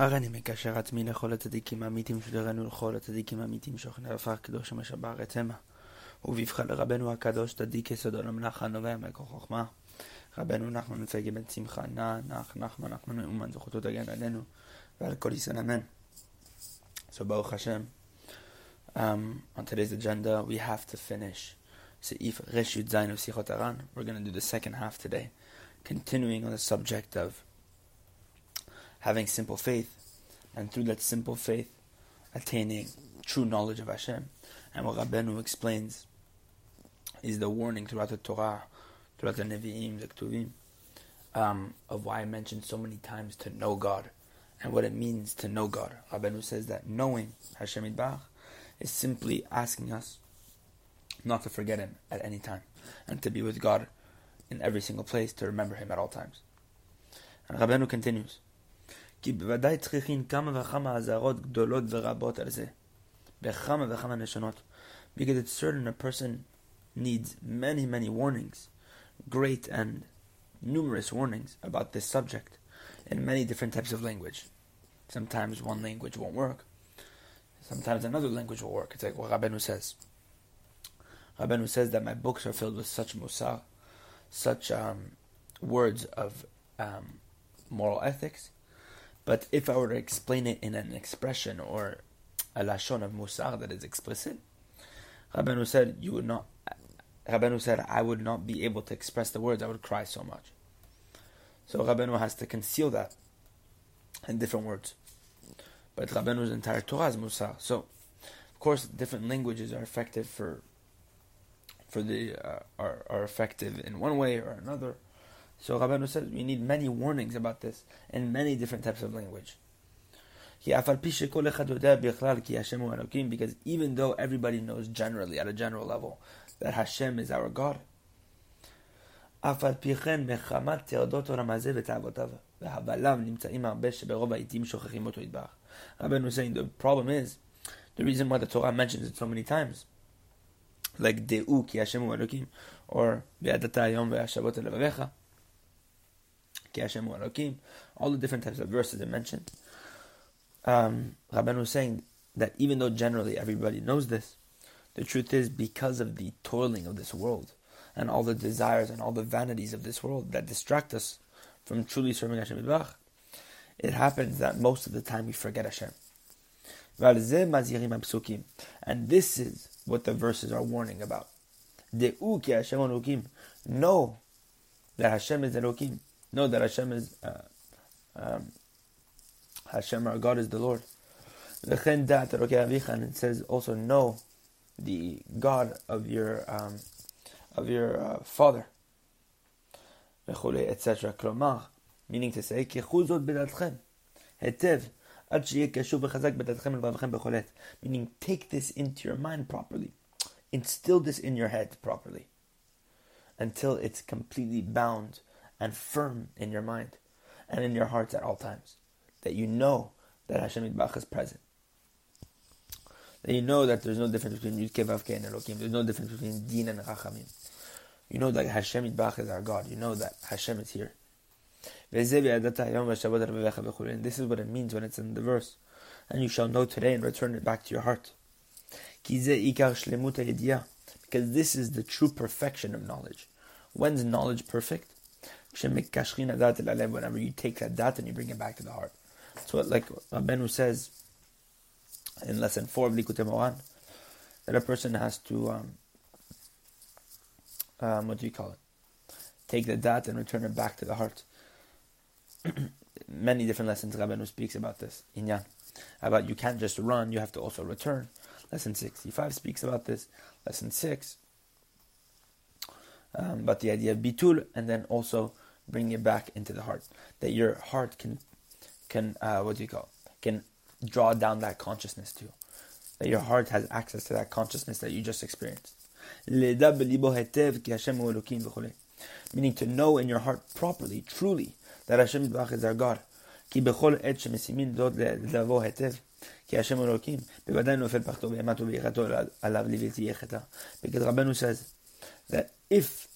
הריני מקשר עצמי לכל הצדיקים האמיתים שדרנו לכל הצדיקים האמיתים שוכני עפר קדוש אשר בארץ המה. ובבחר לרבנו הקדוש צדיק יסוד עולם לך הנובע מכוח חוכמה. רבנו נחמן מפגי בן שמחה נע נח נחמן נחמן מאומן זכותו תגן עלינו ועל כל ישראל אמן. So Baruch Hashem, um, on today's agenda we have to finish Seif Resh Yud Zayin of Sichot. We're going to do the second half today, continuing on the subject of having simple faith, and through that simple faith, attaining true knowledge of Hashem. And what Rabbeinu explains is the warning throughout the Torah, throughout the Nevi'im, the Ketuvim, um, of why I mentioned so many times to know God and what it means to know God. Rabbeinu says that knowing Hashem Yitbarach is simply asking us not to forget Him at any time and to be with God in every single place, to remember Him at all times. And Rabbeinu continues. כי בוודאי צריכים כמה וכמה אזהרות גדולות ורבות על זה, בכמה וכמה לשונות. Because it's certain a person needs many many warnings, great and numerous warnings about this subject in many different types of language. Sometimes one language won't work. Sometimes another language will work. It's like what Rabenu says. Rabenu says that my books are filled with such musar, such um, words of um, moral ethics, but if I were to explain it in an expression or a lashon of musar that is explicit, Rabbeinu said you would not. Rabbeinu said I would not be able to express the words. I would cry so much. So Rabbeinu has to conceal that in different words. But Rabbeinu's entire Torah is musar. So, of course, different languages are effective for for the uh, are are effective in one way or another. So Rabbeinu says we need many warnings about this in many different types of language. Because even though everybody knows generally, at a general level, that Hashem is our God, Rabbeinu saying the problem is, the reason why the Torah mentions it so many times, like De'u ki Hashem Elokim, or Be'adata Yom Ve'ashavot Elevavecha, all the different types of verses are mentioned. Um, Rabban was saying that even though generally everybody knows this, the truth is because of the toiling of this world and all the desires and all the vanities of this world that distract us from truly serving Hashem it happens that most of the time we forget Hashem. And this is what the verses are warning about. Know that Hashem is Elokim Know that Hashem is uh, um, Hashem, our God is the Lord. And it says also know the God of your um, of your uh, father. etc. כלומר, meaning to say, קחו זאת בדעתכם, היטב, עד שיהיה קשור וחזק בדעתכם ולבבכם בכל עת. Meaning, take this into your mind properly. Instill this in your head properly. Until it's completely bound and firm in your mind and in your hearts at all times. That you know that Hashem Yitbarach is present. That you know that there's no difference between Yud Vavke and Elohim. There's no difference between Din and Rachamim. You know that Hashem Yitbarach is our God. You know that Hashem is here. This is what it means when it's in the verse. And you shall know today and return it back to your heart. Because this is the true perfection of knowledge. When's knowledge perfect? Whenever you take that dat and you bring it back to the heart. What like Rabbeinu says in lesson 4 of Likutei Moharan, that a person has to, um, um, what do you call it? Take the dat and return it back to the heart. Many different lessons Rabbeinu speaks about this. Inyan. About you can't just run, you have to also return. Lesson 65 speaks about this. Lesson 6 um, about the idea of bitul, and then also bring it back into the heart. That your heart can, can uh, what do you call it? Can draw down that consciousness too. That your heart has access to that consciousness that you just experienced. Meaning to know in your heart properly, truly, that Hashem is our God. כי בכל עת שמשימים דוד לבוא היטב, כי השם אלוקים, בוודאי נופל פחתו באימתו ויראתו עליו לבלתי יחטא. Because Rabbeinu says that if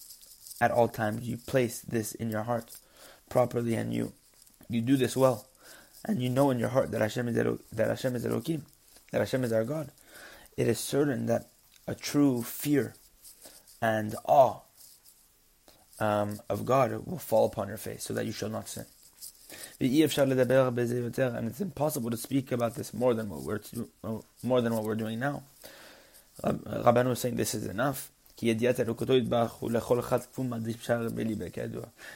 at all times you place this in your heart properly and you you do this well, and you know in your heart that Hashem is Elo- that Hashem is Elokim, that Hashem is our God, it is certain that a true fear and awe um, of God will fall upon your face, so that you shall not sin. And it's impossible to speak about this more than what we're more than what we're doing now. Rabban was saying this is enough.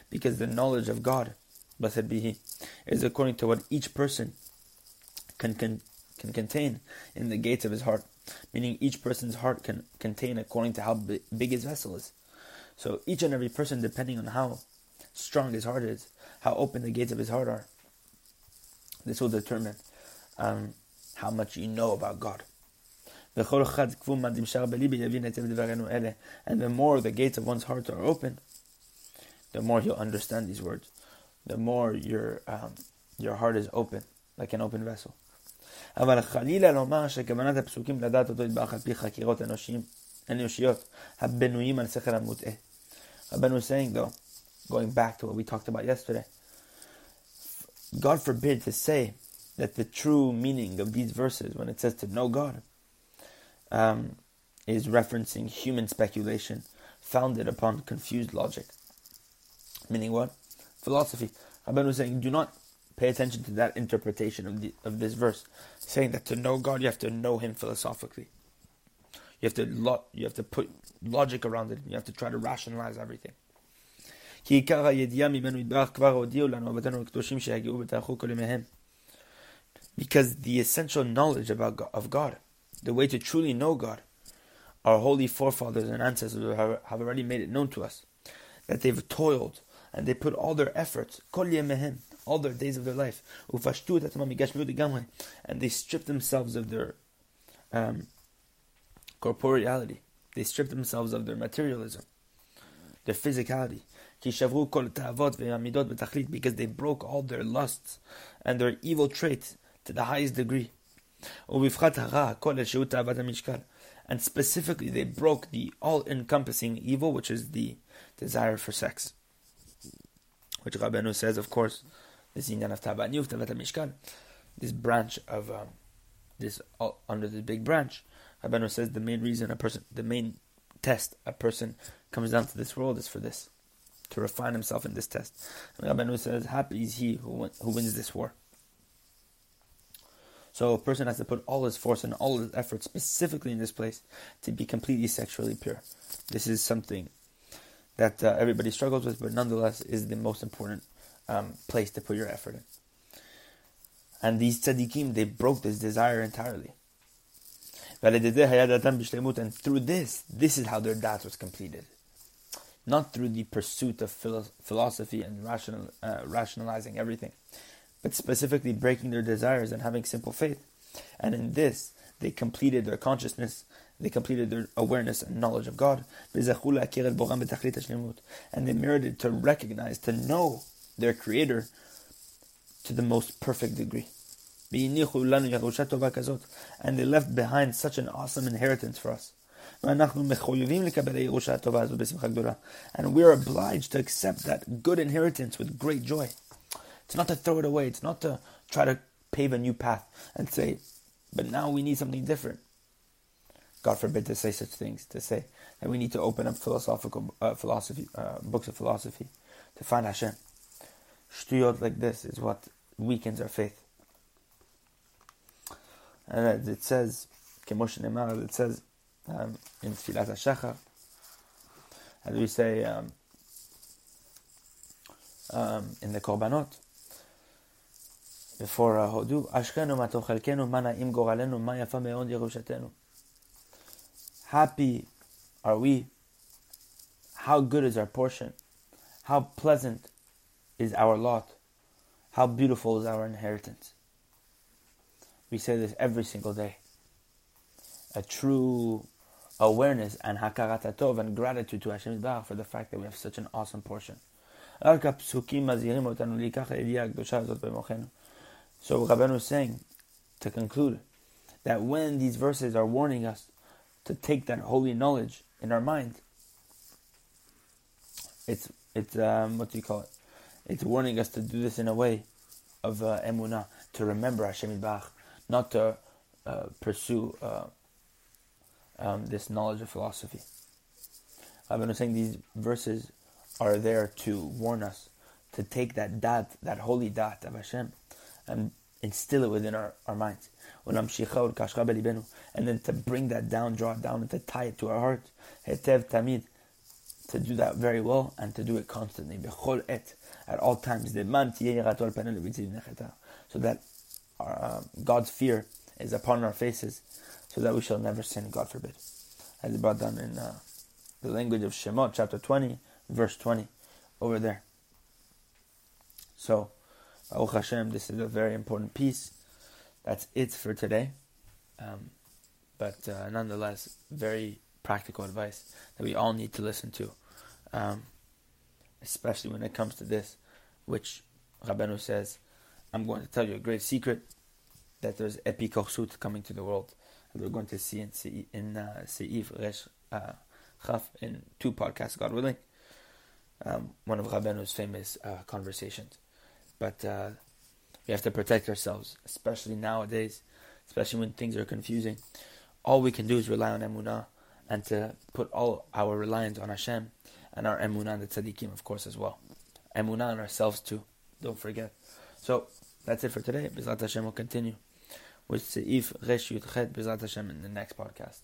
Because the knowledge of God, blessed be He, is according to what each person can, can, can contain in the gates of his heart. Meaning each person's heart can contain according to how big his vessel is. So each and every person, depending on how strong his heart is, how open the gates of his heart are, this will determine um, how much you know about God. And the more the gates of one's heart are open, the more you'll understand these words. The more your um, your heart is open, like an open vessel. אבל חלילה לומר שכוונת הפסוקים לדעת אותו יתברך על פי חקירות אנושיים, אנושיות הבנויים על שכל המוטעה. Rabban was saying though, going back to what we talked about yesterday, God forbid to say that the true meaning of these verses, when it says to know God, um, is referencing human speculation founded upon confused logic. Meaning what? Philosophy. Rabban was saying, do not pay attention to that interpretation of, the, of this verse, saying that to know God, you have to know Him philosophically. You have to lo- you have to put logic around it. You have to try to rationalize everything. Because the essential knowledge about of God the way to truly know God. Our holy forefathers and ancestors have, already made it known to us that they've toiled and they put all their efforts, all their days of their life, and they stripped themselves of their um, corporeality. They stripped themselves of their materialism, their physicality. Because they broke all their lusts and their evil traits to the highest degree. And specifically, they broke the all encompassing evil, which is the desire for sex. Which Rabbeinu says, of course, this of Mishkan, this branch of um, this under the big branch. Rabbeinu says the main reason a person, the main test a person comes down to this world is for this, to refine himself in this test. And Rabbeinu says, happy is he who, who wins this war. So a person has to put all his force and all his effort specifically in this place to be completely sexually pure. This is something that uh, everybody struggles with, but nonetheless is the most important um, place to put your effort in. And these tzaddikim, they broke this desire entirely. And through this, this is how their dat was completed. Not through the pursuit of philosophy and rational, uh, rationalizing everything but specifically breaking their desires and having simple faith. And in this, they completed their consciousness, they completed their awareness and knowledge of God. And they merited to recognize, to know their Creator to the most perfect degree. And they left behind such an awesome inheritance for us. And we are obliged to accept that good inheritance with great joy. It's not to throw it away. It's not to try to pave a new path and say, but now we need something different. God forbid to say such things, to say that we need to open up philosophical uh, philosophy, uh, books of philosophy to find Hashem. Shtuyot like this is what weakens our faith. And it says, Kemo She'ne'emar, it says um, in Tfilat HaShachar, as we say um, um, in the Korbanot, before uh, Hodu, Ashreinu matochelkenu manaim goralenu ma yafa me'od yerushatenu. Happy are we. How good is our portion. How pleasant is our lot. How beautiful is our inheritance. We say this every single day. A true awareness and hakarat tov and gratitude to Hashem for the fact that we have such an awesome portion. So Rabbeinu is saying, to conclude, that when these verses are warning us to take that holy knowledge in our mind, it's it's um, what do you call it? It's warning us to do this in a way of uh, emunah, to remember Hashem Bach, not to uh, pursue uh, um, this knowledge of philosophy. I've been saying these verses are there to warn us to take that dat, that holy dat of Hashem, and instill it within our, our minds. And then to bring that down, draw it down, and to tie it to our heart. to do that very well and to do it constantly. at all times. So that our, uh, God's fear is upon our faces, so that we shall never sin, God forbid. As brought down in uh, the language of Shemot, chapter 20, verse 20, over there. So, Baruch Hashem, this is a very important piece. That's it for today. Um, but uh, nonetheless, very practical advice that we all need to listen to, um, especially when it comes to this, which Rabbeinu says, I'm going to tell you a great secret that there's epikorsut coming to the world. And we're going to see in, in uh, Seif Resh uh, Chaf in two podcasts, God willing. Um, one of Rabbeinu's famous uh, conversations. But uh, we have to protect ourselves, especially nowadays, especially when things are confusing. All we can do is rely on Emunah and to put all our reliance on Hashem and our Emunah and the Tzaddikim, of course, as well. Emunah on ourselves too, don't forget. So, that's it for today. B'ezrat Hashem will continue with Seif Resh Yud Chet B'ezrat Hashem in the next podcast.